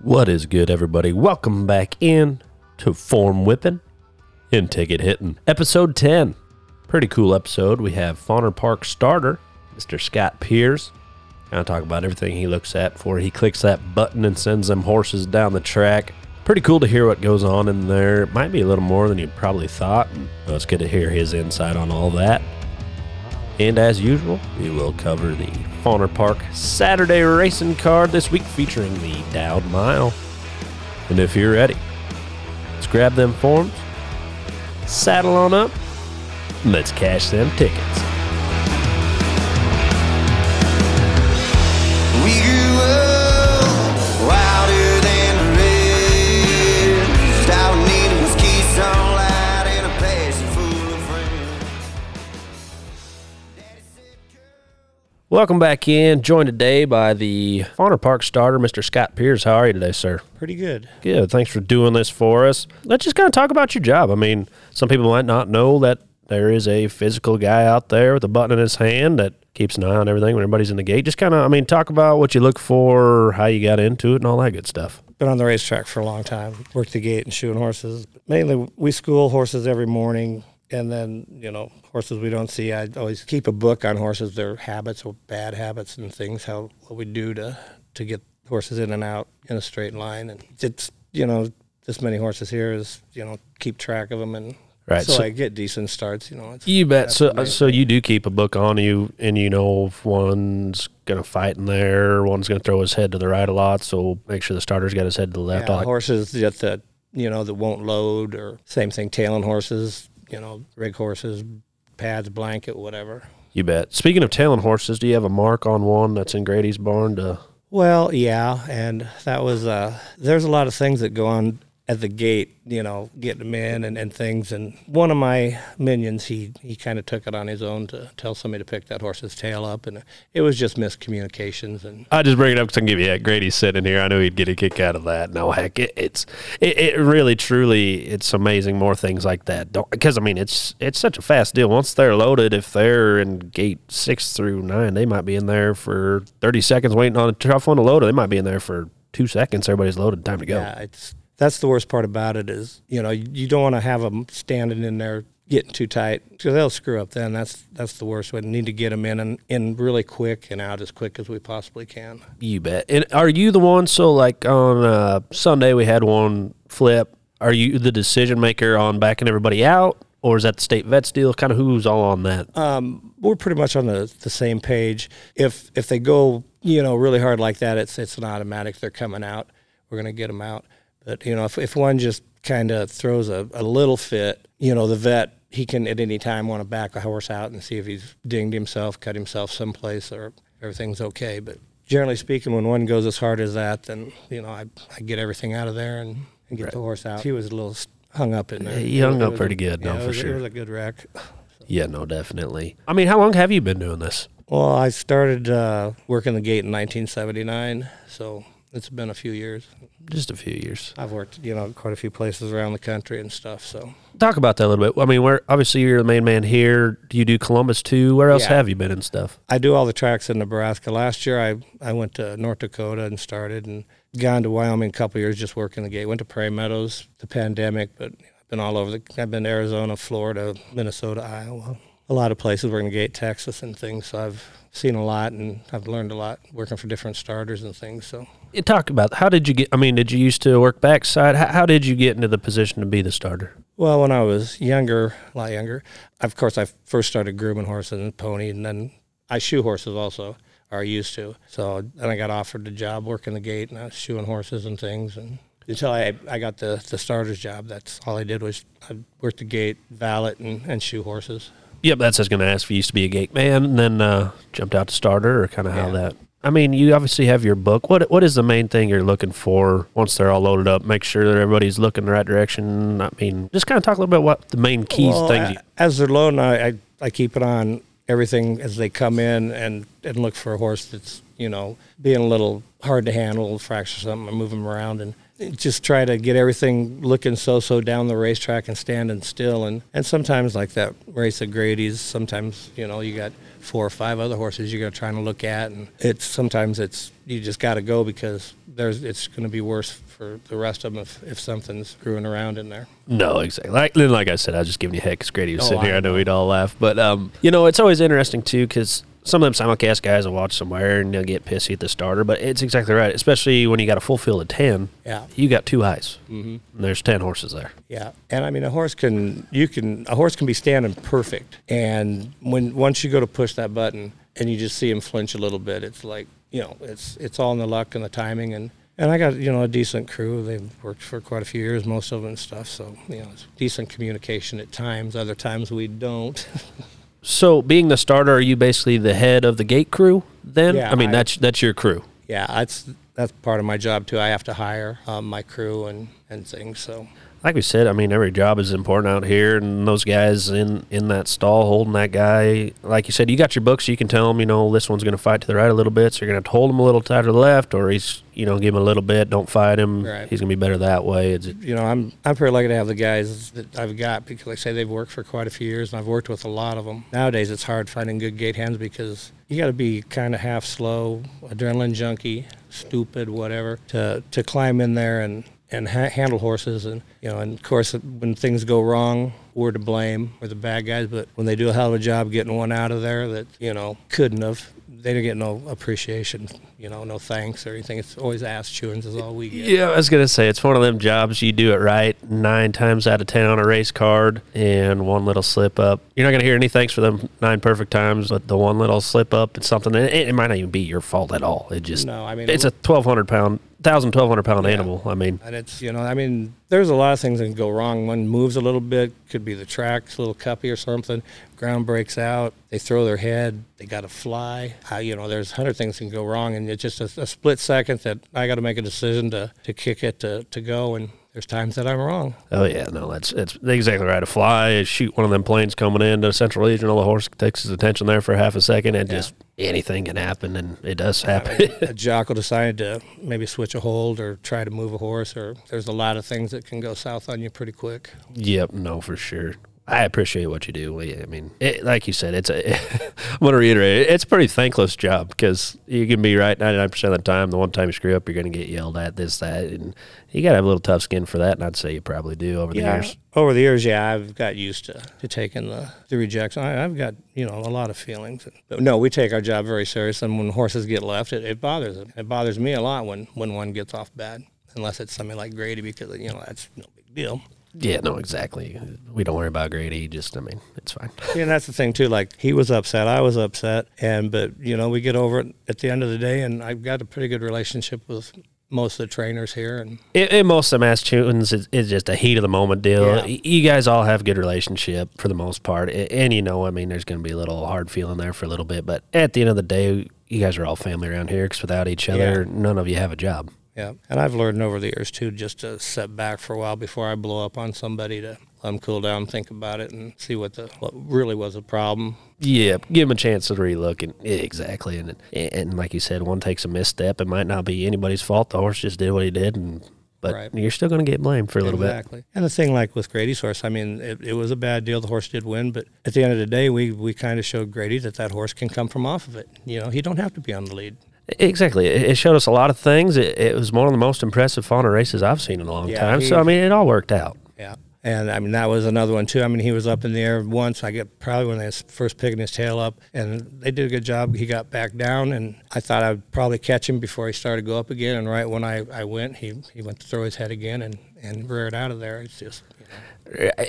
What is good, everybody? Welcome back in to Form Whipping and Ticket Hitting, episode 10. Pretty cool episode. We have Fonner Park starter, Mr. Scott Peers. Kind of talk about everything he looks at before he clicks that button and sends them horses down the track. Pretty cool to hear what goes on in there. Might be a little more than you probably thought. It's good to hear his insight on all that. And as usual, we will cover the Fonner Park Saturday racing card this week featuring the Dowd Mile. And if you're ready, let's grab them forms, saddle on up, and let's cash them tickets. Welcome back in. Joined today by the Fonner Park starter, Mr. Scott Peers. How are you today, sir? Pretty good. Good. Thanks for doing this for us. Let's just kind of talk about your job. I mean, some people might not know that there is a physical guy out there with a button in his hand that keeps an eye on everything when everybody's in the gate. Just kind of, I mean, talk about what you look for, how you got into it, and all that good stuff. Been on the racetrack for a long time. Worked the gate and shoeing horses. Mainly, we school horses every morning, and then you know horses we don't see. I always keep a book on horses, their habits or bad habits and things. How what we do to to get horses in and out in a straight line, and it's you know this many horses here is you know keep track of them and. Right, So, so- I get decent starts, you know. You bet. So, the main so you do keep a book on you, and you know if one's gonna fight in there, one's gonna throw his head to the right a lot. So make sure the starter's got his head to the left. Yeah, horses that, that you know that won't load, or same thing, tailing horses. You know, rig horses, pads, blanket, whatever. You bet. Speaking of tailing horses, do you have a mark on one that's in Grady's barn to Well, yeah, and that was uh, there's a lot of things that go on at the gate, you know, getting them in and, and things. And one of my minions, he he kind of took it on his own to tell somebody to pick that horse's tail up, and it was just miscommunications. And I just bring it up because I can give you heck. Grady's sitting here. I knew he'd get a kick out of that. No heck, it, it's it, it really truly it's amazing. More things like that don't because I mean it's it's such a fast deal. Once they're loaded, if they're in gate six through nine, they might be in there for thirty seconds waiting on a tough one to load. Or They might be in there for two seconds. Everybody's loaded. Time to go. yeah, it's that's the worst part about it is you know you, don't want to have them standing in there getting too tight because they'll screw up. Then that's that's the worst. We need to get them in and in really quick and out as quick as we possibly can. You bet. And are you the one? So, like on uh, Sunday, we had one flip. Are you the decision maker on backing everybody out, or is that the state vets deal? Kind of who's all on that? Um, we're pretty much on the, the same page. If if they go, you know, really hard like that, it's it's an automatic. They're coming out. We're gonna get them out. But you know, if if one just kind of throws a, a little fit, you know, the vet he can at any time want to back a horse out and see if he's dinged himself, cut himself someplace, or everything's okay. But generally speaking, when one goes as hard as that, then you know, I I get everything out of there and, and get the horse out. He was a little hung up in there. He hung up pretty a- good, no, yeah, it for was- sure. It was a good wreck. Yeah, no, definitely. I mean, how long have you been doing this? Well, I started uh, working the gate in 1979, so it's been a few years. Just a few years. I've worked, you know, quite a few places around the country and stuff. So Talk about that a little bit. I mean, where obviously you're the main man here. Do you do Columbus too? Where else Yeah. have you been and stuff? I do all the tracks in Nebraska. Last year, I I went to North Dakota and started, and gone to Wyoming a couple years just working the gate. Went to Prairie Meadows, the pandemic, but I've been all over. The, I've been to Arizona, Florida, Minnesota, Iowa, a lot of places working the gate, Texas, and things. So I've seen a lot, and I've learned a lot working for different starters and things. So. You talk about how did you get? I mean, did you used to work backside? How, how did you get into the position to be the starter? Well, when I was younger, a lot younger, of course, I first started grooming horses and pony, and then I shoe horses also, or I used to. So then I got offered the job working the gate, and I was shoeing horses and things. And until I, I got the, the starter's job, that's all I did was I worked the gate, valet, and, and shoe horses. Yep, that's what I was going to ask if you used to be a gate man and then uh, jumped out to starter, or kind of how that. I mean, you obviously have your book. What What is the main thing you're looking for once they're all loaded up? Make sure that everybody's looking the right direction. I mean, just kind of talk a little bit what the main keys Well, things. You, as they're loading, I, I, I keep it on everything as they come in and, and look for a horse that's, you know, being a little hard to handle, fracture something, and move them around. And just try to get everything looking so-so down the racetrack and standing still. And, and sometimes like that race at Grady's, sometimes, you know, you got four or five other horses you're going to try and look at, and it's sometimes it's you just got to go because there's it's going to be worse for the rest of them if, if something's screwing around in there. No, exactly. Like, then, like I said, I was just giving you heck because Grady was Oh, sitting here. I I know we'd all laugh, but um, you know, it's always interesting too because some of them simulcast guys will watch somewhere and they'll get pissy at the starter. But it's exactly right, especially when you got a full field of ten. Yeah. you got two eyes. Mm-hmm. There's ten horses there. Yeah, and I mean a horse can you can a horse can be standing perfect, and when once you go to push that button and you just see him flinch a little bit, it's like you know it's it's all in the luck and the timing and. And I got you know a decent crew. They've worked for quite a few years, most of them and stuff. So you know, it's decent communication at times. Other times we don't. So, being the starter, are you basically the head of the gate crew? Then, Yeah, I mean, I- that's that's your crew. yeah, that's that's part of my job too. I have to hire um, my crew and and things. So like we said, I mean, every job is important out here, and those guys in in that stall holding that guy, like you said, you got your books. You can tell them, you know, this one's going to fight to the right a little bit, so you're going to have to hold him a little tighter to the left, or he's, you know, give him a little bit. Don't fight him. Right. He's going to be better that way. It's, you know, I'm I'm pretty lucky to have the guys that I've got because, like I say, they've worked for quite a few years, and I've worked with a lot of them. Nowadays, it's hard finding good gate hands because you got to be kind of half slow, adrenaline junkie, stupid, whatever, to to climb in there and and ha- handle horses, and you know, and of course, when things go wrong, we're to blame. We're the bad guys, but when they do a hell of a job getting one out of there that you know couldn't have. They don't get no appreciation, you know, no thanks or anything. It's always ass chewings is all we get. yeah, I was going to say, it's one of them jobs you do it right nine times out of 10 on a race card, and one little slip up. You're not going to hear any thanks for them nine perfect times, but the one little slip up, it's something, it, it might not even be your fault at all. It just, No, I mean, it's a 1,200 pound, 1,000, 1,200 pound animal. I mean, And it's, you know, I mean, there's a lot of things that can go wrong. One moves a little bit, could be the tracks a little cuppy or something. Ground breaks out, they throw their head, they got to fly. How, you know, there's a hundred things can go wrong, and it's just a, a split second that I got to make a decision to, to kick it to, to go. And there's times that I'm wrong. Oh yeah, no, that's it's exactly right. To fly, shoot one of them planes coming into Central Regional, the horse takes his attention there for half a second, and just anything can happen, and it does happen. a jock will decide to maybe switch a hold or try to move a horse, or there's a lot of things that can go south on you pretty quick. yep, no, for sure. I appreciate what you do. I mean, it, like you said, it's a. I'm going to reiterate, it's a pretty thankless job because you can be right 99 percent of the time. The one time you screw up, you're going to get yelled at, this, that, and you got to have a little tough skin for that. And I'd say you probably do over the years. Over the years, yeah, I've got used to, to taking the, the rejection. I, I've got, you know, a lot of feelings. But no, we take our job very serious. And when horses get left, it, it bothers them. It bothers me a lot when, when one gets off bad, unless it's something like Grady, because, you know, that's no big deal. Yeah, no, exactly. We don't worry about Grady. Just, I mean, it's fine. Yeah, and that's the thing too. Like he was upset, I was upset, and but you know we get over it at the end of the day, and I've got a pretty good relationship with most of the trainers here, and In, in most of the Massachusetts, it's, it's just a heat of the moment deal. Yeah. You guys all have good relationship for the most part, and you know, I mean, there's going to be a little hard feeling there for a little bit, but at the end of the day, you guys are all family around here because without each other, Yeah. none of you have a job. Yeah. And I've learned over the years too, just to set back for a while before I blow up on somebody to let them cool down, think about it, and see what the what really was a problem. Yeah, give them a chance to relook and yeah, exactly, and and like you said, one takes a misstep. It might not be anybody's fault. The horse just did what he did, and but Right. you're still going to get blamed for a little bit. exactly. And the thing like with Grady's horse, I mean, it, it was a bad deal. The horse did win, but at the end of the day, we we kind of showed Grady that that horse can come from off of it. You know, he don't have to be on the lead. Exactly. It it showed us a lot of things. It, it was one of the most impressive Fonner races I've seen in a long Yeah, time. he- so I mean, it all worked out. Yeah. And I mean that was another one too. I mean he was up in the air once. I get probably when they was first picking his tail up, and they did a good job. He got back down, and I thought I'd probably catch him before he started to go up again. And right when I, I went, he, he went to throw his head again and and reared out of there. It's just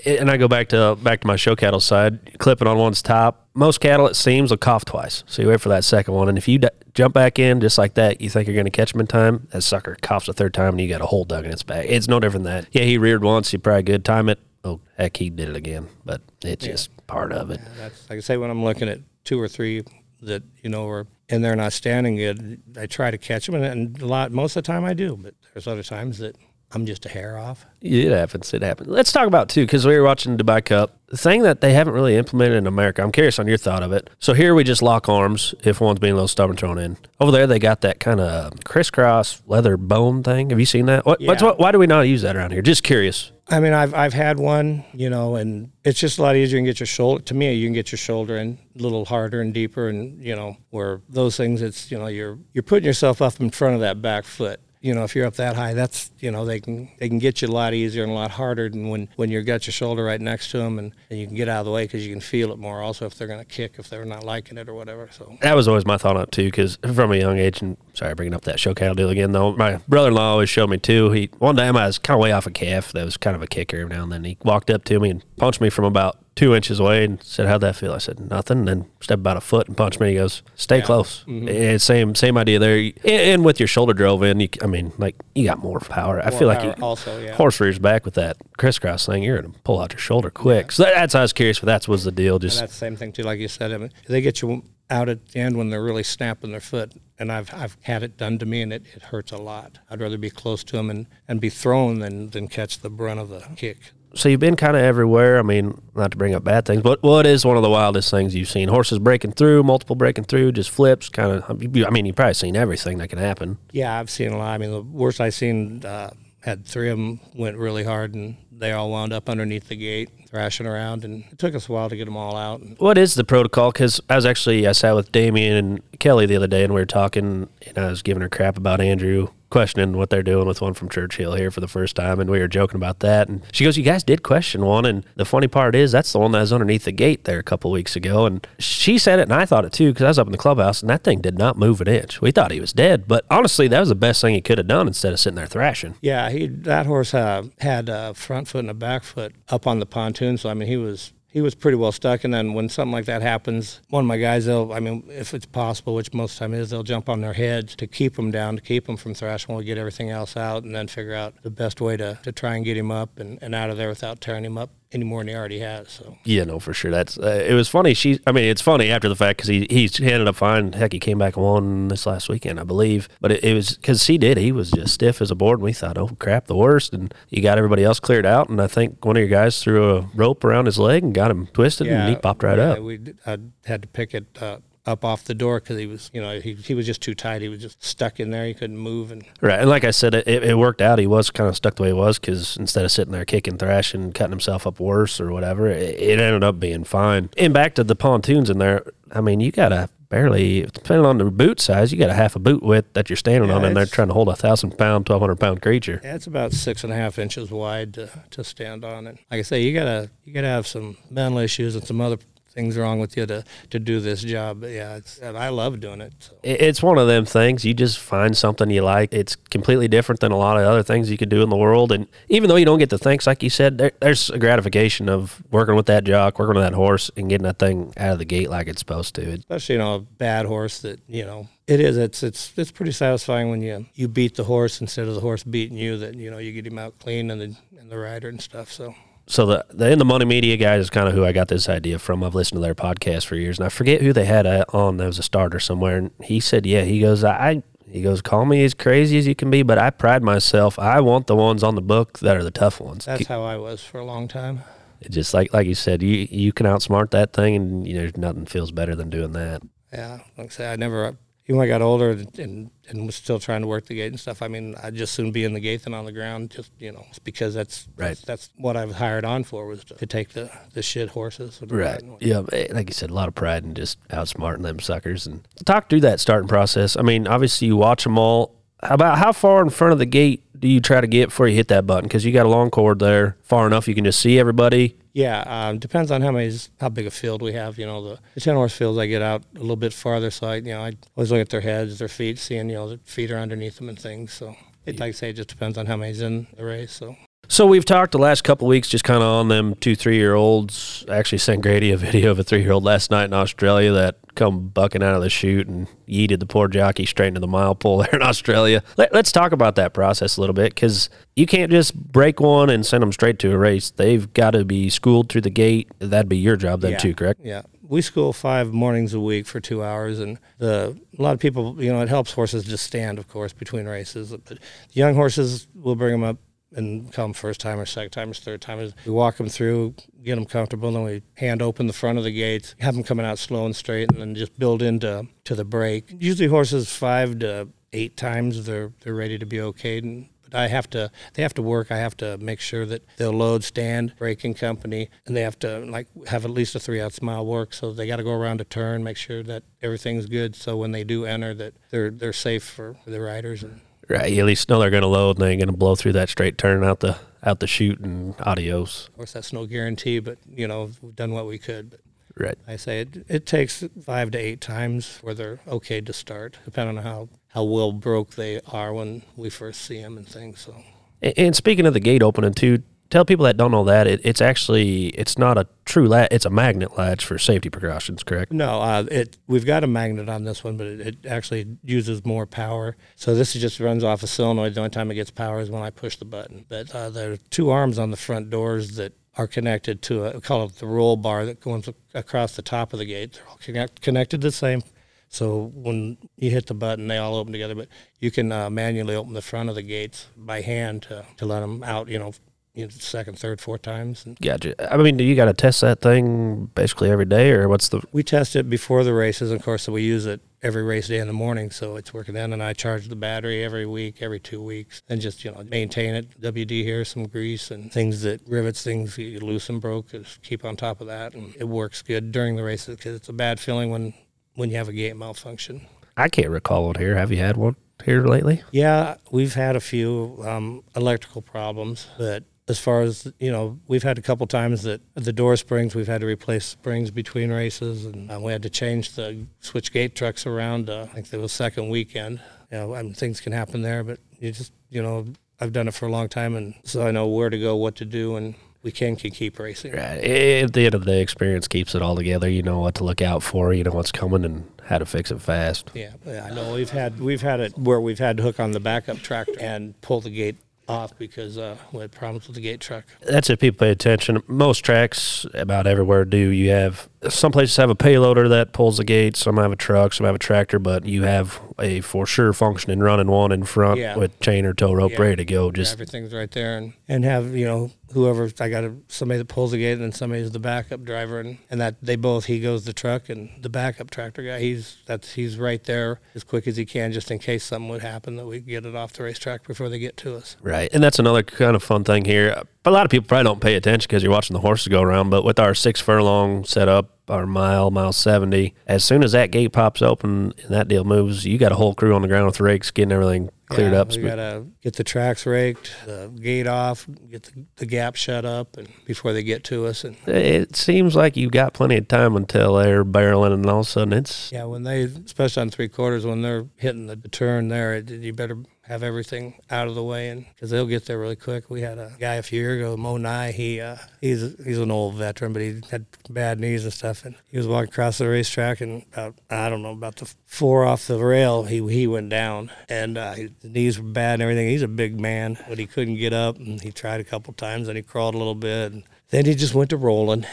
and I go back to back to my show cattle side, clipping on one's top. Most cattle, it seems, will cough twice. So you wait for that second one, and if you d- jump back in just like that, you think you're going to catch him in time. That sucker coughs a third time, and you got a hole dug in its back. It's no different than that. Yeah, he reared once. He probably good time it. Oh heck, he did it again. But it's just part of it. that's like I say when I'm looking at two or three that you know are in there and not standing good. I try to catch them, and, and a lot most of the time I do. But there's other times that I'm just a hair off. It happens. It happens. Let's talk about too, because we were watching the Dubai Cup. The thing that they haven't really implemented in America. I'm curious on your thought of it. So here we just lock arms if one's being a little stubborn thrown in. Over there they got that kind of crisscross leather bone thing. Have you seen that? What, what's what? Why do we not use that around here? Just curious. I mean, I've I've had one, you know, and it's just a lot easier. You can get your shoulder. To me, you can get your shoulder in a little harder and deeper, and you know, where those things, it's you know, you're you're putting yourself up in front of that back foot. You know, if you're up that high, that's you know, they can they can get you a lot easier and a lot harder than when when you've got your shoulder right next to them, and, and you can get out of the way because you can feel it more. Also, if they're going to kick, if they're not liking it or whatever. So That was always my thought on it too, because from a young age, and sorry, bringing up that show cattle deal again though. My brother-in-law always showed me too. He one time I was kind of way off a calf. That was kind of a kicker every now and then. He walked up to me and punched me from about two inches away and said, "How'd that feel?" I said, "Nothing." And then stepped about a foot and punched me. He goes, "Stay close." And same same idea there. And, and with your shoulder drove in, you, I mean, like you got more power. I More feel like you also, yeah. horse rears back with that crisscross thing. You're gonna pull out your shoulder quick. So that, that's I was curious, but that's was the deal. And Just that's the same thing too, like you said. I mean, they get you out at the end when they're really snapping their foot, and I've I've had it done to me, and it, it hurts a lot. I'd rather be close to them and, and be thrown than than catch the brunt of the kick. So you've been kind of everywhere. I mean, not to bring up bad things, but what is one of the wildest things you've seen? Horses breaking through, multiple breaking through, just flips, kind of. I mean, you've probably seen everything that can happen. Yeah, I've seen a lot. I mean, the worst I've seen uh, had three of them went really hard, and they all wound up underneath the gate, thrashing around, and it took us a while to get them all out. What is the protocol? Because I was actually I sat with Damien and Kelly the other day, and we were talking, and I was giving her crap about Andrew, questioning what they're doing with one from Churchill here for the first time, and we were joking about that. And she goes, "You guys did question one, and the funny part is that's the one that was underneath the gate there a couple weeks ago." And she said it, and I thought it too, because I was up in the clubhouse, and that thing did not move an inch. We thought he was dead, but honestly, that was the best thing he could have done instead of sitting there thrashing. Yeah, he that horse uh, had a front foot and a back foot up on the pontoon, so I mean he was he was pretty well stuck. And then when something like that happens, one of my guys, they'll I mean if it's possible, which most of the time is, they'll jump on their heads to keep him down, to keep him from thrashing. We'll get everything else out, and then figure out the best way to, to try and get him up and, and out of there without tearing him up any more than he already has. So Yeah, no, for sure. That's uh, it was funny. She, I mean, it's funny after the fact because he he ended up fine. Heck, he came back and won this last weekend, I believe. But it, it was because he did. He was just stiff as a board, and we thought, oh crap, the worst. And you got everybody else cleared out, and I think one of your guys threw a rope around his leg and got him twisted, and he popped right yeah, up. We I had to pick it uh, up off the door because he was you know he he was just too tight. He was just stuck in there. He couldn't move and. Right, and like I said, it, it worked out. He was kind of stuck the way he was because instead of sitting there kicking, thrashing, cutting himself up worse or whatever, it, it ended up being fine. And back to the pontoons in there. I mean, you gotta barely, depending on the boot size, you got a half a boot width that you're standing Yeah, on, and they're trying to hold a thousand pound, twelve hundred pound creature. Yeah, it's about six and a half inches wide to, to stand on and Like I say, you gotta you gotta have some mental issues and some other things wrong with you to, to do this job. But yeah, I love doing it. So. It's one of them things. You just find something you like. It's completely different than a lot of other things you could do in the world. And even though you don't get the thanks, like you said, there, there's a gratification of working with that jock, working with that horse, and getting that thing out of the gate like it's supposed to. Especially you know a bad horse that you know it is. It's it's it's pretty satisfying when you you beat the horse instead of the horse beating you. That you know you get him out clean and the and the rider and stuff. So so the the in the money media guys is kind of who I got this idea from. I've listened to their podcast for years, and I forget who they had on. There was a starter somewhere, and he said, "Yeah, he goes, I." He goes, call me as crazy as you can be, but I pride myself. I want the ones on the book that are the tough ones. that's how I was for a long time. It just like like you said, you you can outsmart that thing, and you know nothing feels better than doing that. Yeah, like I say, I never. Even when I got older and and was still trying to work the gate and stuff, I mean, I'd just soon be in the gate than on the ground, just you know, because that's Right. That's, that's what I was hired on for was to, to take the the shit horses. Right. Yeah. eh, Like you said, a lot of pride in just outsmarting them suckers. And talk through that starting process. I mean, obviously you watch them all. How about how far in front of the gate do you try to get before you hit that button? Because you got a long cord there, far enough you can just see everybody. Yeah, um, depends on how many, how big a field we have. You know, the, the ten horse fields, I get out a little bit farther, so I, you know, I always look at their heads, their feet, seeing, you know, the feet are underneath them and things. So, it, like I say, it just depends on how many's in the race. So, So we've talked the last couple weeks just kind of on them two, three year olds. I actually sent Grady a video of a three year old last night in Australia that come bucking out of the chute and yeeted the poor jockey straight into the mile pole there in Australia. Let, us talk about that process a little bit because you can't just break one and send them straight to a race. They've got to be schooled through the gate. That'd be your job then Yeah. too, correct? Yeah, we school five mornings a week for two hours, and the a lot of people, you know, it helps horses just stand, of course, between races. But young horses, we'll bring them up and come first time or second time or third time. We walk them through, get them comfortable, and then we hand open the front of the gates, have them coming out slow and straight, and then just build into to the break. Usually, horses five to eight times they're they're ready to be okayed, and But I have to, they have to work. I have to make sure that they'll load, stand, braking company, and they have to like have at least a three out mile work. So they got to go around a turn, make sure that everything's good. So when they do enter, that they're they're safe for the riders. And Right. You at least know they're going to load and they ain't going to blow through that straight turn out the out the chute and adios. of course, that's no guarantee, but you know we've done what we could. But Right. I say it, it takes five to eight times where they're okay to start, depending on how how well broke they are when we first see them and things. So. A- And speaking of the gate opening too, tell people that don't know that it, it's actually it's not a true latch. It's a magnet latch for safety precautions. Correct. No, uh, it we've got a magnet on this one, but it, it actually uses more power. So this just runs off a solenoid. The only time it gets power is when I push the button. But uh, there are two arms on the front doors that are connected to a call it the roll bar that goes across the top of the gate. They're all connect, connected the same. So when you hit the button, they all open together. But you can uh, manually open the front of the gates by hand to, to let them out. You know, you know, second, third, fourth times. And Gotcha. I mean, do you got to test that thing basically every day, or what's the? We test it before the races, of course, so we use it every race day in the morning, so it's working then. And I charge the battery every week, every two weeks, and just you know maintain it. WD here, some grease and things that rivets, things you loosen, broke, just keep on top of that, and it works good during the races because it's a bad feeling when when you have a gate malfunction. I can't recall it here. Have you had one here lately? Yeah, we've had a few um, electrical problems, but as far as you know, we've had a couple times that the door springs we've had to replace springs between races, and uh, we had to change the switch gate trucks around. Uh, I think it was second weekend. You know, I mean, things can happen there, but you just you know, I've done it for a long time, and so I know where to go, what to do, and we can, can keep racing. Right. At the end of the day, experience keeps it all together. You know what to look out for. You know what's coming and how to fix it fast. Yeah, yeah, I know we've had we've had it where we've had to hook on the backup tractor and pull the gate off because uh, we had problems with the gate truck. That's if people pay attention. Most tracks, about everywhere, do. You have some places have a payloader that pulls the gate. Some have a truck. Some have a tractor. But you have a for sure functioning running one in front Yeah. with chain or tow rope Yeah. ready to go. Yeah, Just everything's right there, and and have you know whoever I got a, somebody that pulls the gate, and then somebody's the backup driver, and and that they both he goes the truck, and the backup tractor guy he's that's he's right there as quick as he can, just in case something would happen that we get it off the racetrack before they get to us. Right. And that's another kind of fun thing here. A lot of people probably don't pay attention because you're watching the horses go around. But with our six furlong setup, our mile, mile 70, as soon as that gate pops open and that deal moves, you got a whole crew on the ground with rakes getting everything cleared Yeah, up. We gotta get the tracks raked, the gate off, get the, the gap shut up, and before they get to us, and It seems like you've got plenty of time until they're barreling, and all of a sudden it's yeah, when they especially on three quarters when they're hitting the turn there, it, you better have everything out of the way, and because they'll get there really quick. We had a guy a few years ago, Mo Nye. He uh, he's he's an old veteran, but he had bad knees and stuff, and he was walking across the racetrack, and about I don't know about the four off the rail, he he went down, and uh, his knees were bad and everything. He's a big man, but he couldn't get up, and he tried a couple times, and he crawled a little bit. And, then he just went to rolling.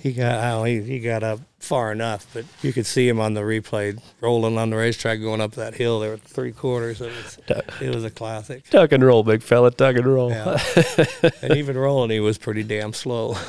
He got oh, he, he got up far enough, but you could see him on the replay rolling on the racetrack going up that hill there at three quarters. It was, it was a classic. tuck and roll, big fella, tuck and roll. Yeah. and even rolling, he was pretty damn slow.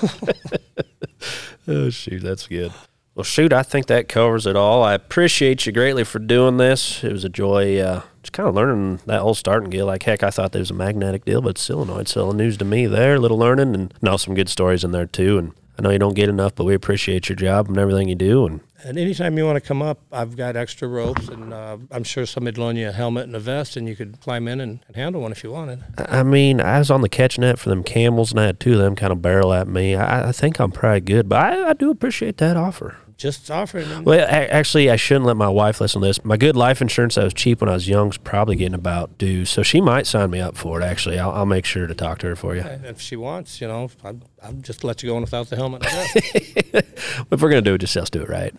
Oh, shoot, that's good. Well, shoot, I think that covers it all. I appreciate you greatly for doing this. It was a joy uh, kind of learning that whole starting gear. Like, heck, I thought there was a magnetic deal, but it's solenoid. So, news to me there, a little learning, and know some good stories in there, too. And I know you don't get enough, but we appreciate your job and everything you do. And and anytime you want to come up, I've got extra ropes, and uh, I'm sure somebody'd loan you a helmet and a vest, and you could climb in and, and handle one if you wanted. I mean, I was on the catch net for them camels, and I had two of them kind of barrel at me. I, I think I'm probably good, but I, I do appreciate that offer. Just offering them. Well, actually, I shouldn't let my wife listen to this. My good life insurance that was cheap when I was young is probably getting about due, so she might sign me up for it. Actually, I'll, I'll make sure to talk to her for you. If she wants, you know, I'll, I'll just let you go on without the helmet. If we're gonna do it, just let's do it right.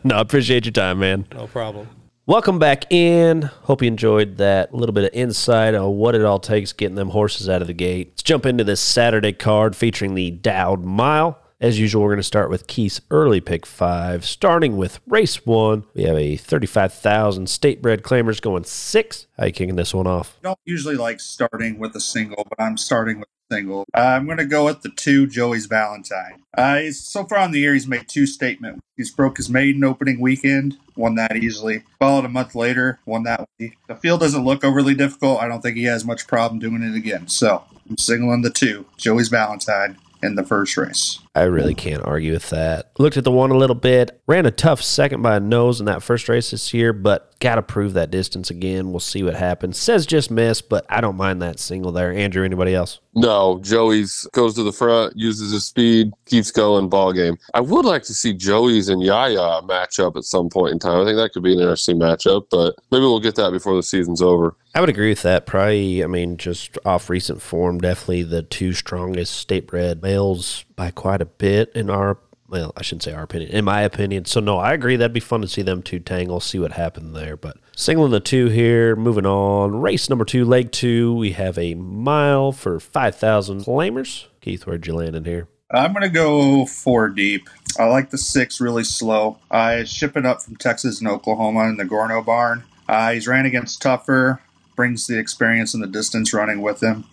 no, I appreciate your time, man. no problem. Welcome back in. Hope you enjoyed that little bit of insight on what it all takes getting them horses out of the gate. Let's jump into this Saturday card featuring the Dowd Mile. As usual, we're going to start with Keith's early pick five, starting with race one. We have a 35,000 state bred claimers going six. How you kicking this one off? I don't usually like starting with a single, but I'm starting with a single. Uh, I'm going to go with the two Joey's Valentine. Uh, he's, so far on the year, he's made two statements. He's broke his maiden opening weekend, won that easily. Followed a month later, won that. The field doesn't look overly difficult. I don't think he has much problem doing it again. So I'm singling the two Joey's Valentine in the first race. I really can't argue with that. Looked at the one a little bit. Ran a tough second by a nose in that first race this year, but got to prove that distance again. We'll see what happens. Says just missed, but I don't mind that single there. Andrew, anybody else? No, Joey's goes to the front, uses his speed, keeps going, ball game. I would like to see Joey's and Yaya match up at some point in time. I think that could be an interesting matchup, but maybe we'll get that before the season's over. I would agree with that. Probably, I mean, just off recent form, definitely the two strongest state bred males by quite a bit in our well, I shouldn't say our opinion, in my opinion. So no, I agree. That'd be fun to see them two tangle, see what happened there. But singling the two here, moving on. Race number two, leg two. We have a mile for five thousand claimers. Keith, where'd you land in here? I'm to go four deep. I like the six really slow. Uh, he's shipping up from Texas and Oklahoma in the Gorno barn. Uh, he's ran against tougher, brings the experience and the distance running with him.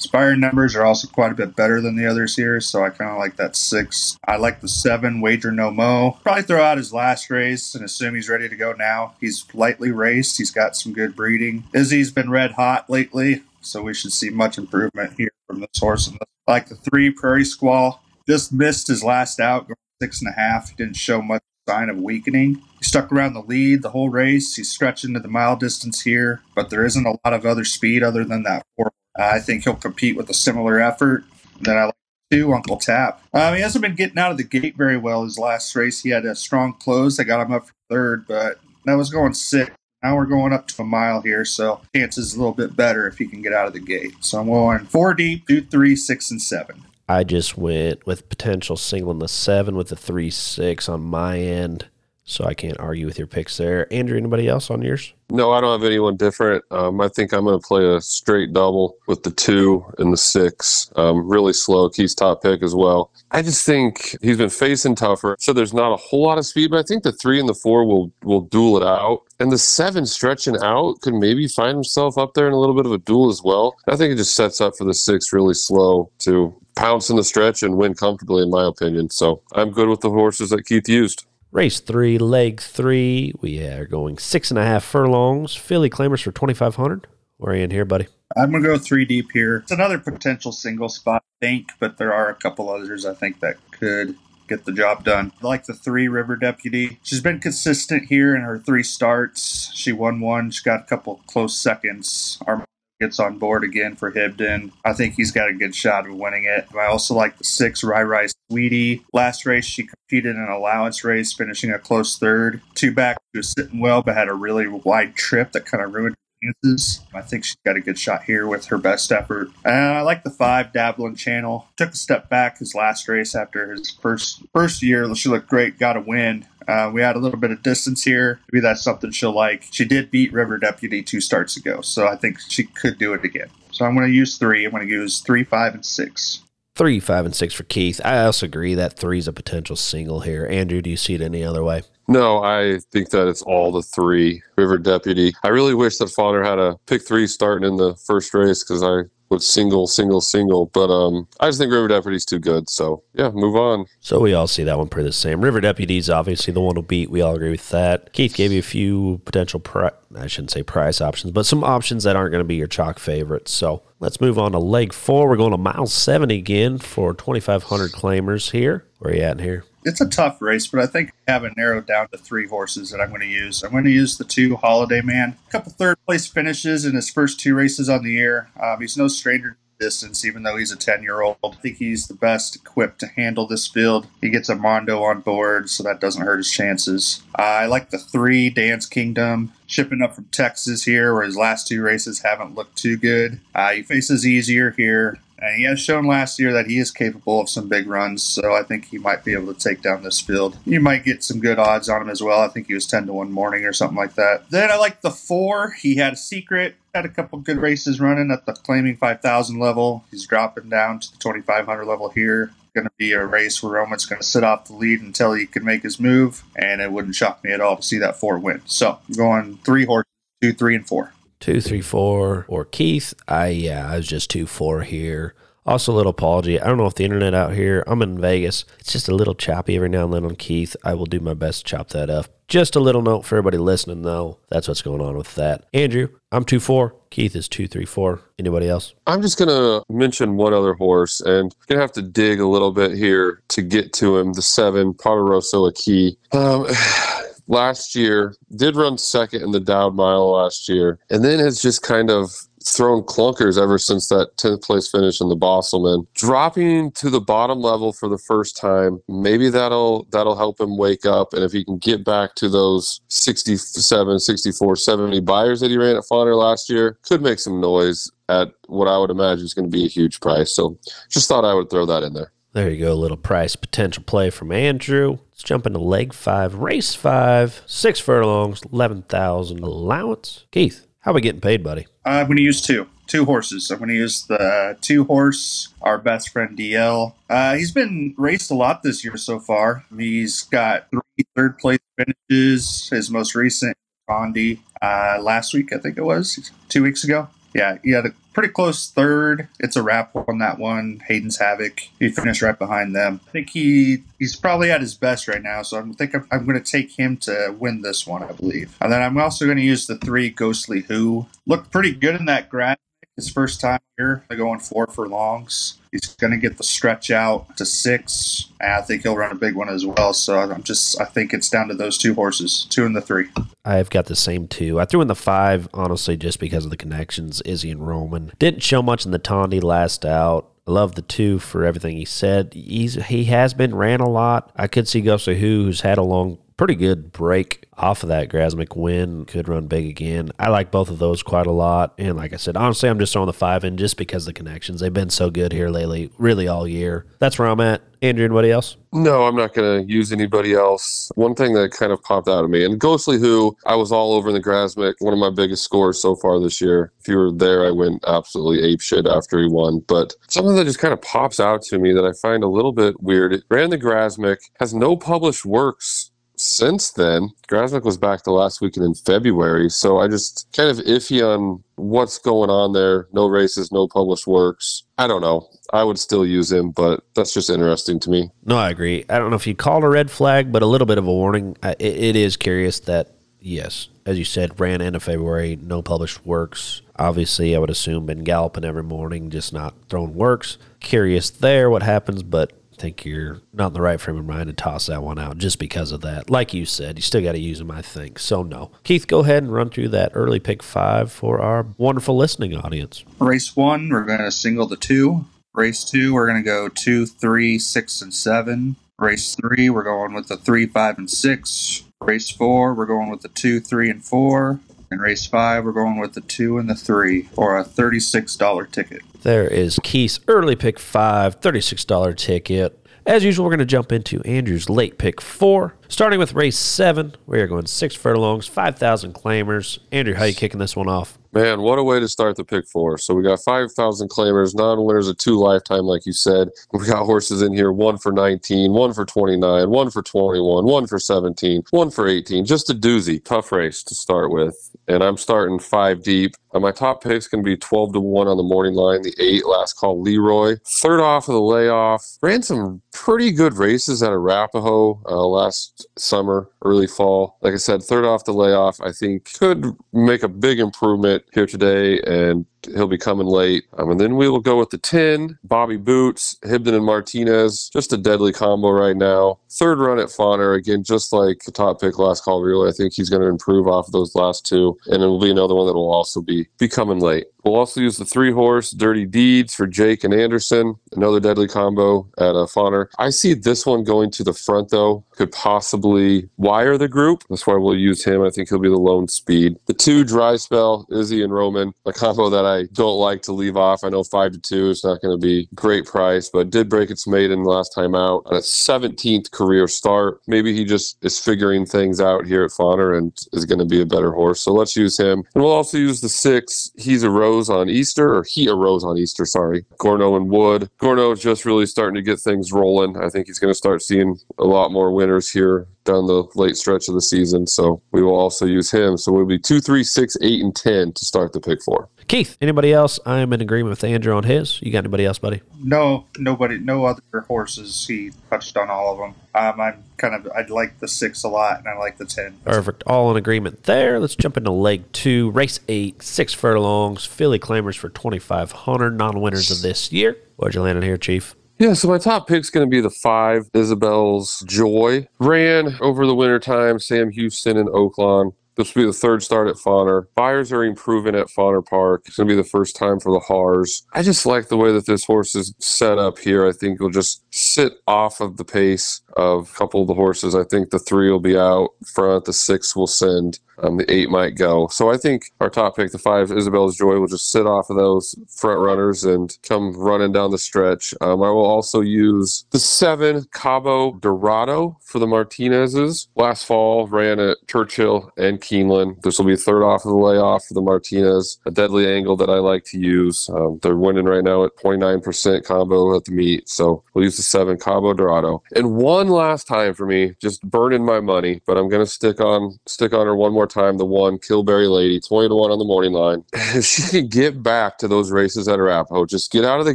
Spire numbers are also quite a bit better than the others here, so I kind of like that six. I like the seven, Wager No Mo. Probably throw out his last race and assume he's ready to go now. He's lightly raced, he's got some good breeding. Izzy's been red hot lately, so we should see much improvement here from this horse. I like the three, Prairie Squall. Just missed his last out, going six and a half. He didn't show much sign of weakening. He stuck around the lead the whole race. He's stretching to the mile distance here, but there isn't a lot of other speed other than that four I think he'll compete with a similar effort. Then I like two, Uncle Tap. Um, he hasn't been getting out of the gate very well his last race. He had a strong close. I got him up for third, but that was going six. Now we're going up to a mile here, so chances a little bit better if he can get out of the gate. So I'm going four deep, two, three, six, and seven. I just went with potential single in the seven with the three six on my end. So I can't argue with your picks there. Andrew, anybody else on yours? No, I don't have anyone different. Um, I think I'm going to play a straight double with the two and the six. Um, really slow. Keith's top pick as well. I just think he's been facing tougher, so there's not a whole lot of speed. But I think the three and the four will will duel it out, and the seven stretching out could maybe find himself up there in a little bit of a duel as well. I think it just sets up for the six really slow to pounce in the stretch and win comfortably, in my opinion. So I'm good with the horses that Keith used. Race three, leg three. We are going six and a half furlongs. Philly claimers for 2,500. Where are you in here, buddy? I'm going to go three deep here. It's another potential single spot, I think, but there are a couple others I think that could get the job done. I like the three River Deputy. She's been consistent here in her three starts. She won one. She got a couple close seconds. Our gets on board again for Hibden. I think he's got a good shot of winning it. I also like the six Rai Rai Sweetie. Last race, she competed in an allowance race, finishing a close third. Two back, she was sitting well, but had a really wide trip that kind of ruined chances. I think she's got a good shot here with her best effort. And I like the five Dablin Channel. Took a step back his last race after his first first year. She looked great, got a win. Uh, we had a little bit of distance here. Maybe that's something she'll like. She did beat River Deputy two starts ago, so I think she could do it again. So I'm going to use three. I'm going to use three, five, and six. Three, five, and six for Keith. I also agree that three is a potential single here. Andrew, do you see it any other way? No, I think that it's all the three River Deputy. I really wish that Fonner had a pick three starting in the first race because I would single, single, single. But um, I just think River Deputy's too good. So yeah, move on. So we all see that one pretty the same. River Deputy's obviously the one to beat. We all agree with that. Keith gave you a few potential, pri- I shouldn't say price options, but some options that aren't going to be your chalk favorites. So let's move on to leg four. We're going to mile seven again for 2,500 claimers here. Where are you at in here? It's a tough race, but I think I have it narrowed down to three horses that I'm going to use. I'm going to use the two Holiday Man. A couple third place finishes in his first two races on the year. Um, he's no stranger to distance, even though he's a 10 year old. I think he's the best equipped to handle this field. He gets a Mondo on board, so that doesn't hurt his chances. Uh, I like the three Dance Kingdom. Shipping up from Texas here, where his last two races haven't looked too good. Uh, he faces easier here. And he has shown last year that he is capable of some big runs, so I think he might be able to take down this field. You might get some good odds on him as well. I think he was 10 to 1 morning or something like that. Then I like the four. He had a secret, had a couple good races running at the claiming 5,000 level. He's dropping down to the 2,500 level here. Going to be a race where Roman's going to sit off the lead until he can make his move, and it wouldn't shock me at all to see that four win. So I'm going three horses, two, three, and four. Two, three, four, or Keith. I yeah, I was just two, four here. Also, a little apology. I don't know if the internet out here, I'm in Vegas. It's just a little choppy every now and then on Keith. I will do my best to chop that up. Just a little note for everybody listening, though. That's what's going on with that. Andrew, I'm 2 4. Keith is 2 3 4. Anybody else? I'm just gonna mention one other horse, and gonna have to dig a little bit here to get to him. The seven, Poderoso Aki. Um, last year did run second in the Dowd Mile last year, and then has just kind of thrown clunkers ever since that 10th place finish in the Bosselman. Dropping to the bottom level for the first time, maybe that'll that'll help him wake up and if he can get back to those 67, 64, 70 Beyers that he ran at Fonner last year, could make some noise at what I would imagine is going to be a huge price. So just thought I would throw that in there. There you go. Little price potential play from Andrew. Let's jump into leg five, race five, six furlongs, 11,000 allowance. Keith, how are we getting paid, buddy? I'm going to use two. Two horses. I'm going to use the two horse, our best friend DL. Uh, he's been raced a lot this year so far. He's got three third place finishes. His most recent, Condi, uh, last week, I think it was, two weeks ago. Yeah, he had a pretty close third. It's a wrap on that one. Hayden's Havoc. He finished right behind them. I think he he's probably at his best right now. So I think I'm, I'm going to take him to win this one. I believe. And then I'm also going to use the three Ghostly Who. Looked pretty good in that grad. His first time here, they're going four furlongs. He's going to get the stretch out to six. And I think he'll run a big one as well. So I'm just, I think it's down to those two horses, two and the three. I've got the same two. I threw in the five, honestly, just because of the connections, Izzy and Roman. Didn't show much in the Tondi last out. Love the two for everything he said. He's he has been ran a lot. I could see Ghostly Who, who's had a long, pretty good break off of that Grasmick win. Could run big again. I like both of those quite a lot. And like I said, honestly, I'm just on the five in just because the connections. They've been so good here lately, really all year. That's where I'm at. Andrew, anybody else? No, I'm not going to use anybody else. One thing that kind of popped out of me, and Ghostly Who, I was all over in the Grasmick, one of my biggest scores so far this year. If you were there, I went absolutely ape shit after he won. But something that just kind of pops out to me that I find a little bit weird. It ran the Grasmick, has no published works since then. Grasmick was back the last weekend in February, so I just kind of iffy on what's going on there. No races, no published works. I don't know. I would still use him, but that's just interesting to me. No, I agree. I don't know if you call it a red flag, but a little bit of a warning. It, it is curious that, yes, as you said, ran end of February, no published works. Obviously, I would assume been galloping every morning, just not throwing works. Curious there what happens, but think you're not in the right frame of mind to toss that one out just because of that. Like you said, you still got to use them, I think. So, no. Keith, go ahead and run through that early pick five for our wonderful listening audience. Race one, we're going to single the two. Race two, we're going to go two, three, six, and seven. Race three, we're going with the three, five, and six. Race four, we're going with the two, three, and four. And race five, we're going with the two and the three or a $36 ticket. There is Keith's early pick five, $36 ticket. As usual, we're going to jump into Andrew's late pick four. Starting with race seven, we are going six furlongs, 5,000 claimers. Andrew, how you kicking this one off? Man, what a way to start the pick four. So we got 5,000 claimers, non winners of two lifetime, like you said. We got horses in here one for 19, one for 29, one for 21, one for 17, one for 18. Just a doozy. Tough race to start with. And I'm starting five deep. Uh, my top pick's going to be 12 to 1 on the morning line. The eight, last call, Leroy. Third off of the layoff. Ran some pretty good races at Arapahoe uh, last summer, early fall. Like I said, third off the layoff, I think could make a big improvement here today, and he'll be coming late. Um, and then we will go with the 10, Bobby Boots, Hibden and Martinez. Just a deadly combo right now. Third run at Fonner, again, just like the top pick last call, really. I think he's going to improve off of those last two, and it will be another one that will also be, be coming late. We'll also use the three horse Dirty Deeds for Jake and Anderson. Another deadly combo at uh, Fonner. I see this one going to the front though. Could possibly wire the group. That's why we'll use him. I think he'll be the lone speed. The two dry spell Izzy and Roman. A combo that I don't like to leave off. I know five to two is not going to be great price, but did break its maiden last time out on its 17th career start. Maybe he just is figuring things out here at Fonner and is going to be a better horse. So let's use him. And we'll also use the six. He's a rose on Easter, or he arose on Easter, sorry. Gorno and Wood. Gorno is just really starting to get things rolling. I think he's going to start seeing a lot more winners here down the late stretch of the season. So we will also use him. So we'll be two, three, six, eight, and 10 to start the pick four. Keith, anybody else? I'm in agreement with Andrew on his. You got anybody else, buddy? No, nobody, no other horses. He touched on all of them. Um, I'm kind of, I'd like the six a lot, and I like the ten. Perfect. All in agreement there. Let's jump into leg two, race eight, six furlongs, Philly claimers for 2,500 non winners of this year. Where'd you land in here, Chief? Yeah, so my top pick's going to be the five, Isabel's Joy. Ran over the wintertime, Sam Houston and Oaklawn. This will be the third start at Fonner. Fires are improving at Fonner Park. It's going to be the first time for the Hars. I just like the way that this horse is set up here. I think he'll just sit off of the pace of a couple of the horses. I think the three will be out front. The six will send. Um, the eight might go. So I think our top pick, the five, Isabel's Joy, will just sit off of those front runners and come running down the stretch. Um, I will also use the seven, Cabo Dorado, for the Martinezes. Last fall, ran at Churchill and Keeneland. This will be third off of the layoff for the Martinez, a deadly angle that I like to use. Um, they're winning right now at 0.9% combo at the meet. So we'll use the seven, Cabo Dorado. And one last time for me, just burning my money, but I'm to stick on stick on her one more time. The one, Kilberry Lady, 20 to 1 on the morning line. If she can get back to those races at Arapahoe, just get out of the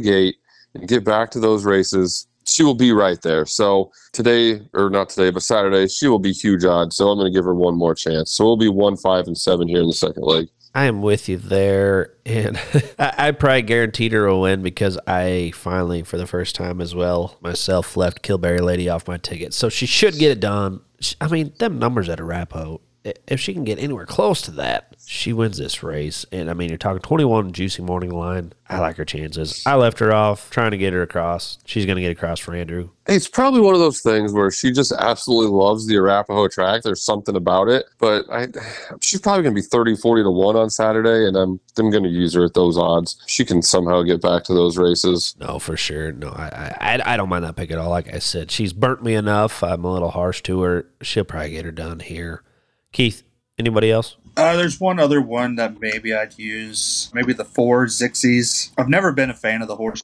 gate and get back to those races, she will be right there. So today, or not today, but Saturday, she will be huge odds. So I'm going to give her one more chance. So we'll be one, five, and seven here in the second leg. I am with you there, and I, I probably guaranteed her a win because I finally, for the first time as well, myself left Kilberry Lady off my ticket. So she should get it done. I mean, them numbers at Arapahoe, if she can get anywhere close to that, she wins this race. And I mean, you're talking 21 juicy morning line. I like her chances. I left her off trying to get her across. She's going to get across for Andrew. It's probably one of those things where she just absolutely loves the Arapahoe track. There's something about it, but I, she's probably going to be 30, 40 to 1 on Saturday, and I'm, I'm going to use her at those odds. She can somehow get back to those races. No, for sure. No, I, I, I don't mind that pick at all. Like I said, she's burnt me enough. I'm a little harsh to her. She'll probably get her done here. Keith, anybody else? Uh, there's one other one that maybe I'd use. Maybe the four Zixies. I've never been a fan of the horse,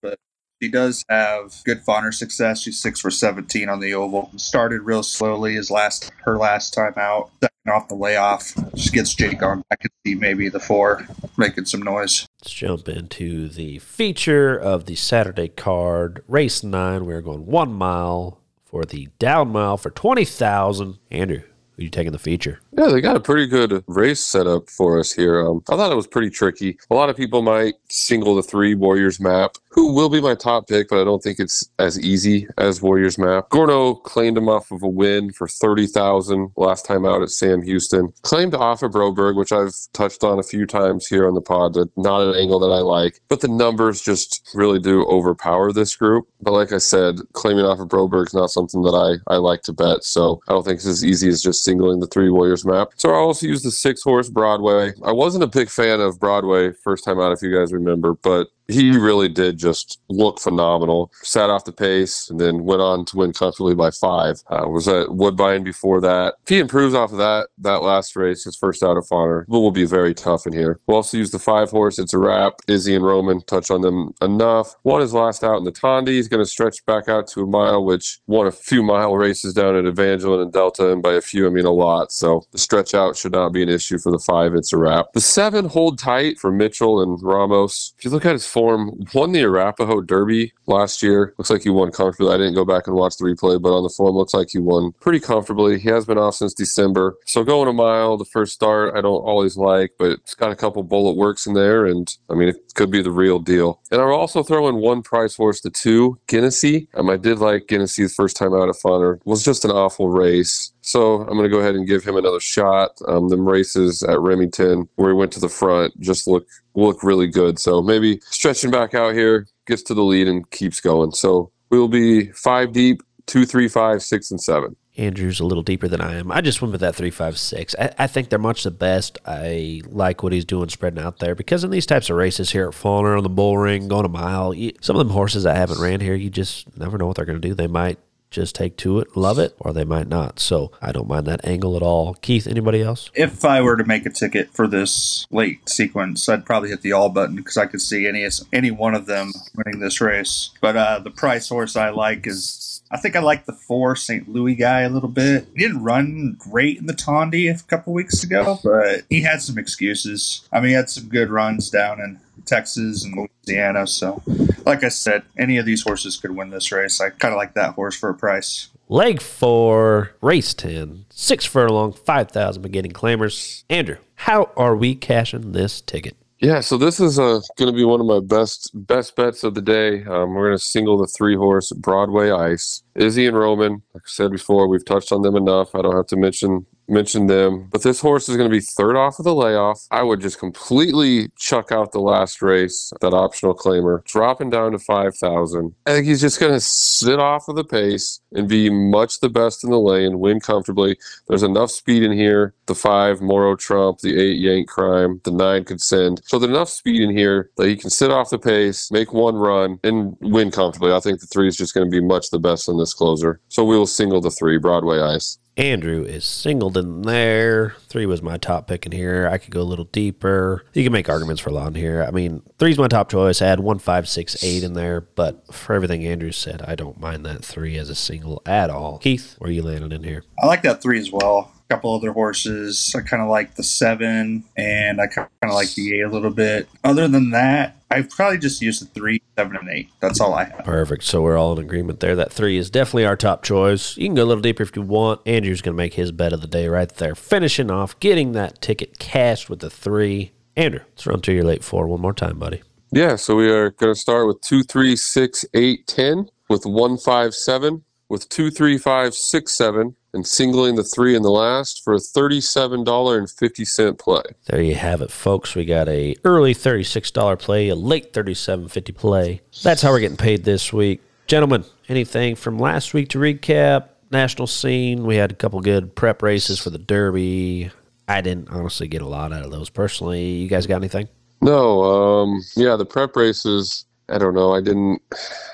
but she does have good Fonner success. She's six for 17 on the oval. Started real slowly. His last, her last time out, second off the layoff. Just gets Jake on. I could see maybe the four making some noise. Let's jump into the feature of the Saturday card. Race nine. We're going one mile for the down mile for 20,000. Andrew, who you taking the feature? Yeah, they got a pretty good race set up for us here. Um, I thought it was pretty tricky. A lot of people might single the three Warriors map, who will be my top pick, but I don't think it's as easy as Warriors map. Gorno claimed him off of a win for 30,000 last time out at Sam Houston. Claimed off of Broberg, which I've touched on a few times here on the pod, that not an angle that I like, but the numbers just really do overpower this group. But like I said, claiming off of Broberg is not something that I, I like to bet. So I don't think it's as easy as just singling the three Warriors map. So I also used the six horse Broadway. I wasn't a big fan of Broadway first time out, if you guys remember, but he really did just look phenomenal. Sat off the pace and then went on to win comfortably by five. Uh, was at Woodbine before that. If he improves off of that that last race, his first out of honor, will be very tough in here. We'll also use the five horse. It's a wrap. Izzy and Roman touch on them enough. One is last out in the Tondi. He's going to stretch back out to a mile, which won a few mile races down at Evangeline and Delta, and by a few I mean a lot. So the stretch out should not be an issue for the five. It's a wrap. The seven hold tight for Mitchell and Ramos. If you look at his form, won the Arapahoe Derby last year. Looks like he won comfortably. I didn't go back and watch the replay, but on the form, looks like he won pretty comfortably. He has been off since December. So going a mile, the first start, I don't always like, but it's got a couple bullet works in there, and I mean, it could be the real deal. And I'll also throw in one price horse, the two, Guinnessy. Um, I did like Guinnessy the first time out at Fonner. It was just an awful race. So I'm going to go ahead and give him another shot. Um, them races at Remington, where he went to the front, just look look really good. So maybe stretching back out here, gets to the lead and keeps going. So we'll be five deep, two, three, five, six, and seven. Andrew's a little deeper than I am. I just went with that three five six. I, I think they're much the best. I like what he's doing spreading out there because in these types of races here at Fonner on the bull ring, going a mile, you, some of them horses I haven't ran here, you just never know what they're going to do. They might just take to it, love it, or they might not. So I don't mind that angle at all. Keith, anybody else? If I were to make a ticket for this late sequence, I'd probably hit the all button because I could see any any one of them winning this race. But uh, the price horse I like is I think I like the four St. Louis guy a little bit. He didn't run great in the Tondi a couple weeks ago, but he had some excuses. I mean, he had some good runs down in Texas and Louisiana. So, like I said, any of these horses could win this race. I kind of like that horse for a price. Leg four, race 10, six furlong, 5,000 beginning claimers. Andrew, how are we cashing this ticket? Yeah, so this is uh, going to be one of my best best bets of the day. Um, we're going to single the three horse Broadway Ice. Izzy and Roman, like I said before, we've touched on them enough. I don't have to mention mention them. But this horse is going to be third off of the layoff. I would just completely chuck out the last race, that optional claimer, dropping down to 5,000. I think he's just going to sit off of the pace and be much the best in the lane, win comfortably. There's enough speed in here. The five, Moro Trump, the eight, Yank Crime, the nine could send. So there's enough speed in here that he can sit off the pace, make one run, and win comfortably. I think the three is just going to be much the best in this closer. So we will single the three, Broadway Ice. Andrew is singled in there. Three was my top pick in here. I could go a little deeper. You can make arguments for in here. I mean, three's my top choice. I had one, five, six, eight in there, but for everything Andrew said, I don't mind that three as a single at all. Keith, where you landing in here? I like that three as well. A couple other horses. I kind of like the seven, and I kind of like the eight a little bit. Other than that, I've probably just used the three, seven, and eight. That's all I have. Perfect. So we're all in agreement there. That three is definitely our top choice. You can go a little deeper if you want. Andrew's going to make his bet of the day right there. Finishing off, getting that ticket cashed with the three. Andrew, let's run through your late four one more time, buddy. Yeah, so we are going to start with two, three, six, eight, ten, with one, five, seven, with two, three, five, six, seven, and singling the three in the last for a thirty-seven dollar and fifty cent play. There you have it, folks. We got a early thirty-six dollar play, a late thirty-seven fifty play. That's how we're getting paid this week, gentlemen. Anything from last week to recap? National scene. We had a couple good prep races for the Derby. I didn't honestly get a lot out of those personally. You guys got anything? No, um, yeah, the prep races. I don't know. I didn't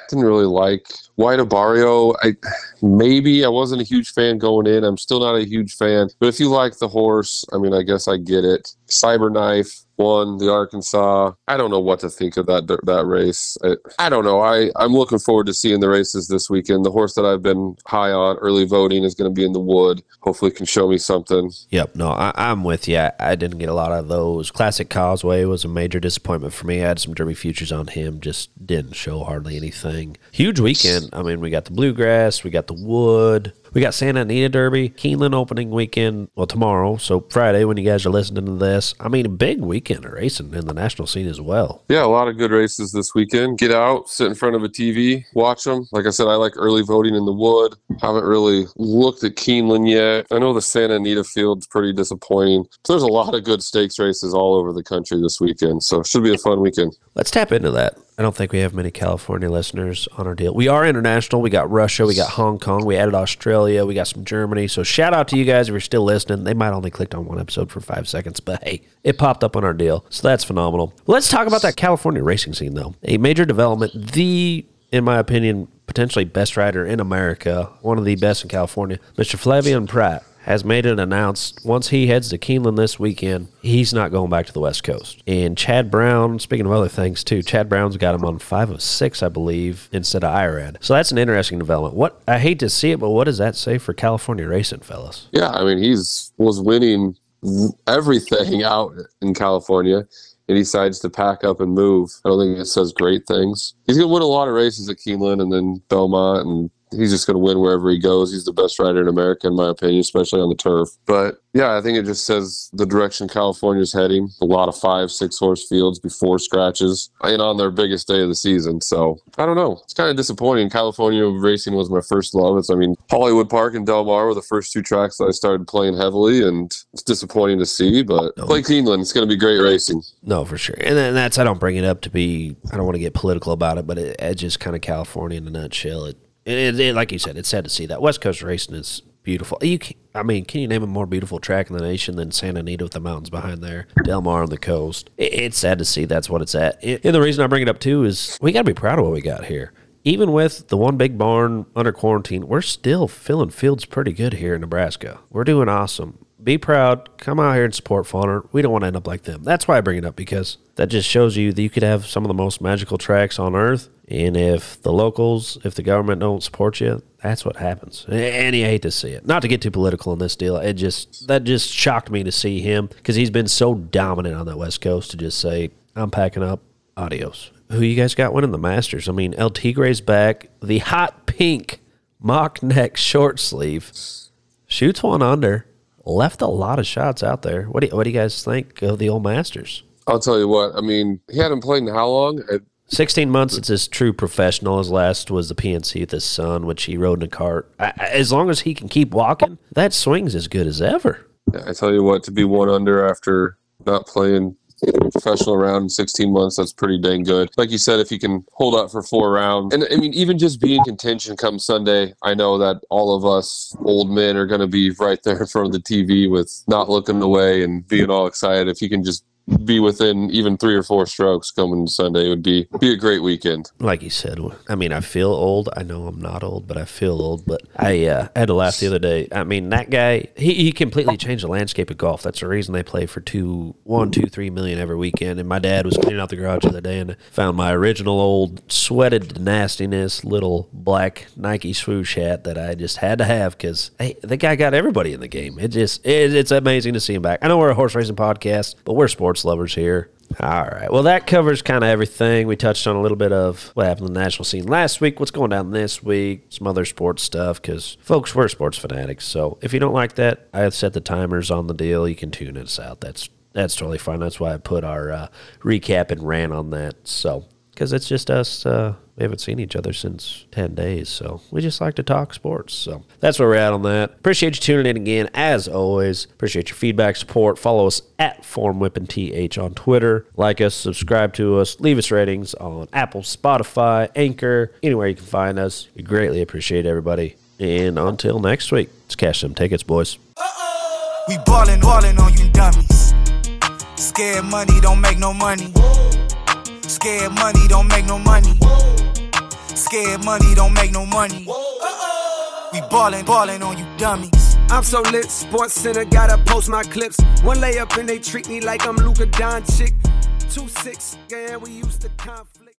didn't really like White Abarrio. I maybe I wasn't a huge fan going in. I'm still not a huge fan. But if you like the horse, I mean, I guess I get it. Cyberknife won the Arkansas. I don't know what to think of that that race. I, I don't know. I I'm looking forward to seeing the races this weekend. The horse that I've been high on early voting is going to be in the wood. Hopefully, can show me something. Yep. No, I, I'm with you. I, I didn't get a lot of those. Classic Causeway was a major disappointment for me. I had some Derby futures on him, just didn't show hardly anything. Huge weekend. I mean, we got the bluegrass, we got the wood. We got Santa Anita Derby, Keeneland opening weekend, well, tomorrow. So Friday, when you guys are listening to this, I mean, a big weekend of racing in the national scene as well. Yeah, a lot of good races this weekend. Get out, sit in front of a TV, watch them. Like I said, I like early voting in the wood. Haven't really looked at Keeneland yet. I know the Santa Anita field's pretty disappointing. So there's a lot of good stakes races all over the country this weekend. So it should be a fun weekend. Let's tap into that. I don't think we have many California listeners on our deal. We are international. We got Russia, we got Hong Kong, we added Australia, we got some Germany. So shout out to you guys if you're still listening. They might only clicked on one episode for five seconds, but hey, it popped up on our deal. So that's phenomenal. Let's talk about that California racing scene though. A major development, the in my opinion, potentially best rider in America, one of the best in California, Mr. Flavien Prat has made it announced once he heads to Keeneland this weekend, he's not going back to the West Coast. And Chad Brown, speaking of other things too, Chad Brown's got him on five of six, I believe, instead of IRAD. So that's an interesting development. What I hate to see it, but what does that say for California racing, fellas? Yeah, I mean, he's was winning everything out in California and he decides to pack up and move. I don't think it says great things. He's going to win a lot of races at Keeneland and then Belmont and he's just going to win wherever he goes. He's the best rider in America, in my opinion, especially on the turf. But yeah, I think it just says the direction California's heading. A lot of five, six horse fields before scratches and on their biggest day of the season. So I don't know. It's kind of disappointing. California racing was my first love. It's, I mean, Hollywood Park and Del Mar were the first two tracks that I started playing heavily, and it's disappointing to see. But play Keeneland. It's going to be great racing. No, for sure. And then that's, I don't bring it up to be, I don't want to get political about it, but it, it's just kind of California in a nutshell. It, it, it, like you said, it's sad to see that. West Coast racing is beautiful. You, can, I mean, can you name a more beautiful track in the nation than Santa Anita with the mountains behind there, Del Mar on the coast? It, it's sad to see that's what it's at. And the reason I bring it up too is we got to be proud of what we got here. even with the one big barn under quarantine, we're still filling fields pretty good here in Nebraska. We're doing awesome. Be proud. Come out here and support Fonner. We don't want to end up like them. That's why I bring it up because that just shows you that you could have some of the most magical tracks on earth. And if the locals, if the government don't support you, that's what happens. And you hate to see it. Not to get too political in this deal. It just that just shocked me to see him because he's been so dominant on that West Coast to just say, "I'm packing up. Adios." Who you guys got winning the Masters? I mean, El Tigre's back. The hot pink mock neck short sleeve shoots one under. Left a lot of shots out there. What do you, what do you guys think of the old Masters? I'll tell you what. I mean, he hadn't played in how long? I, 16 months it's his true professional. His last was the PNC with his son, which he rode in a cart. As long as he can keep walking, that swing's as good as ever. I tell you what, to be one under after not playing professional round in 16 months, that's pretty dang good. Like you said, if you can hold out for four rounds, and I mean, even just be in contention come Sunday, I know that all of us old men are going to be right there in front of the TV with not looking away and being all excited. If you can just be within even three or four strokes coming Sunday, would be be a great weekend. Like you said, I mean, I feel old. I know I'm not old, but I feel old. But I uh, had to laugh the other day. I mean, that guy, he, he completely changed the landscape of golf. That's the reason they play for two, one, two, three million every weekend. And my dad was cleaning out the garage the other day and found my original old sweated nastiness little black Nike swoosh hat that I just had to have because hey, the guy got everybody in the game. It just, it, it's amazing to see him back. I know we're a horse racing podcast, but we're sports lovers here. All right. Well, that covers kind of everything. We touched on a little bit of what happened in the national scene last week, what's going down this week, some other sports stuff, because folks, we're sports fanatics. So if you don't like that, I have set the timers on the deal. You can tune us out. That's that's totally fine. That's why I put our uh, recap and ran on that. So because it's just us. Uh, we haven't seen each other since 10 days, so we just like to talk sports. So that's where we're at on that. Appreciate you tuning in again, as always. Appreciate your feedback, support. Follow us at FormWhippingTH on Twitter. Like us, subscribe to us, leave us ratings on Apple, Spotify, Anchor, anywhere you can find us. We greatly appreciate everybody. And until next week, let's cash some tickets, boys. We ballin', ballin' on you dummies. Scared money don't make no money. Scared money don't make no money. Scared money don't make no money. We ballin', ballin' on you dummies. I'm so lit, Sports Center gotta post my clips. One layup and they treat me like I'm Luka Doncic. Two six, yeah, we used to conflict.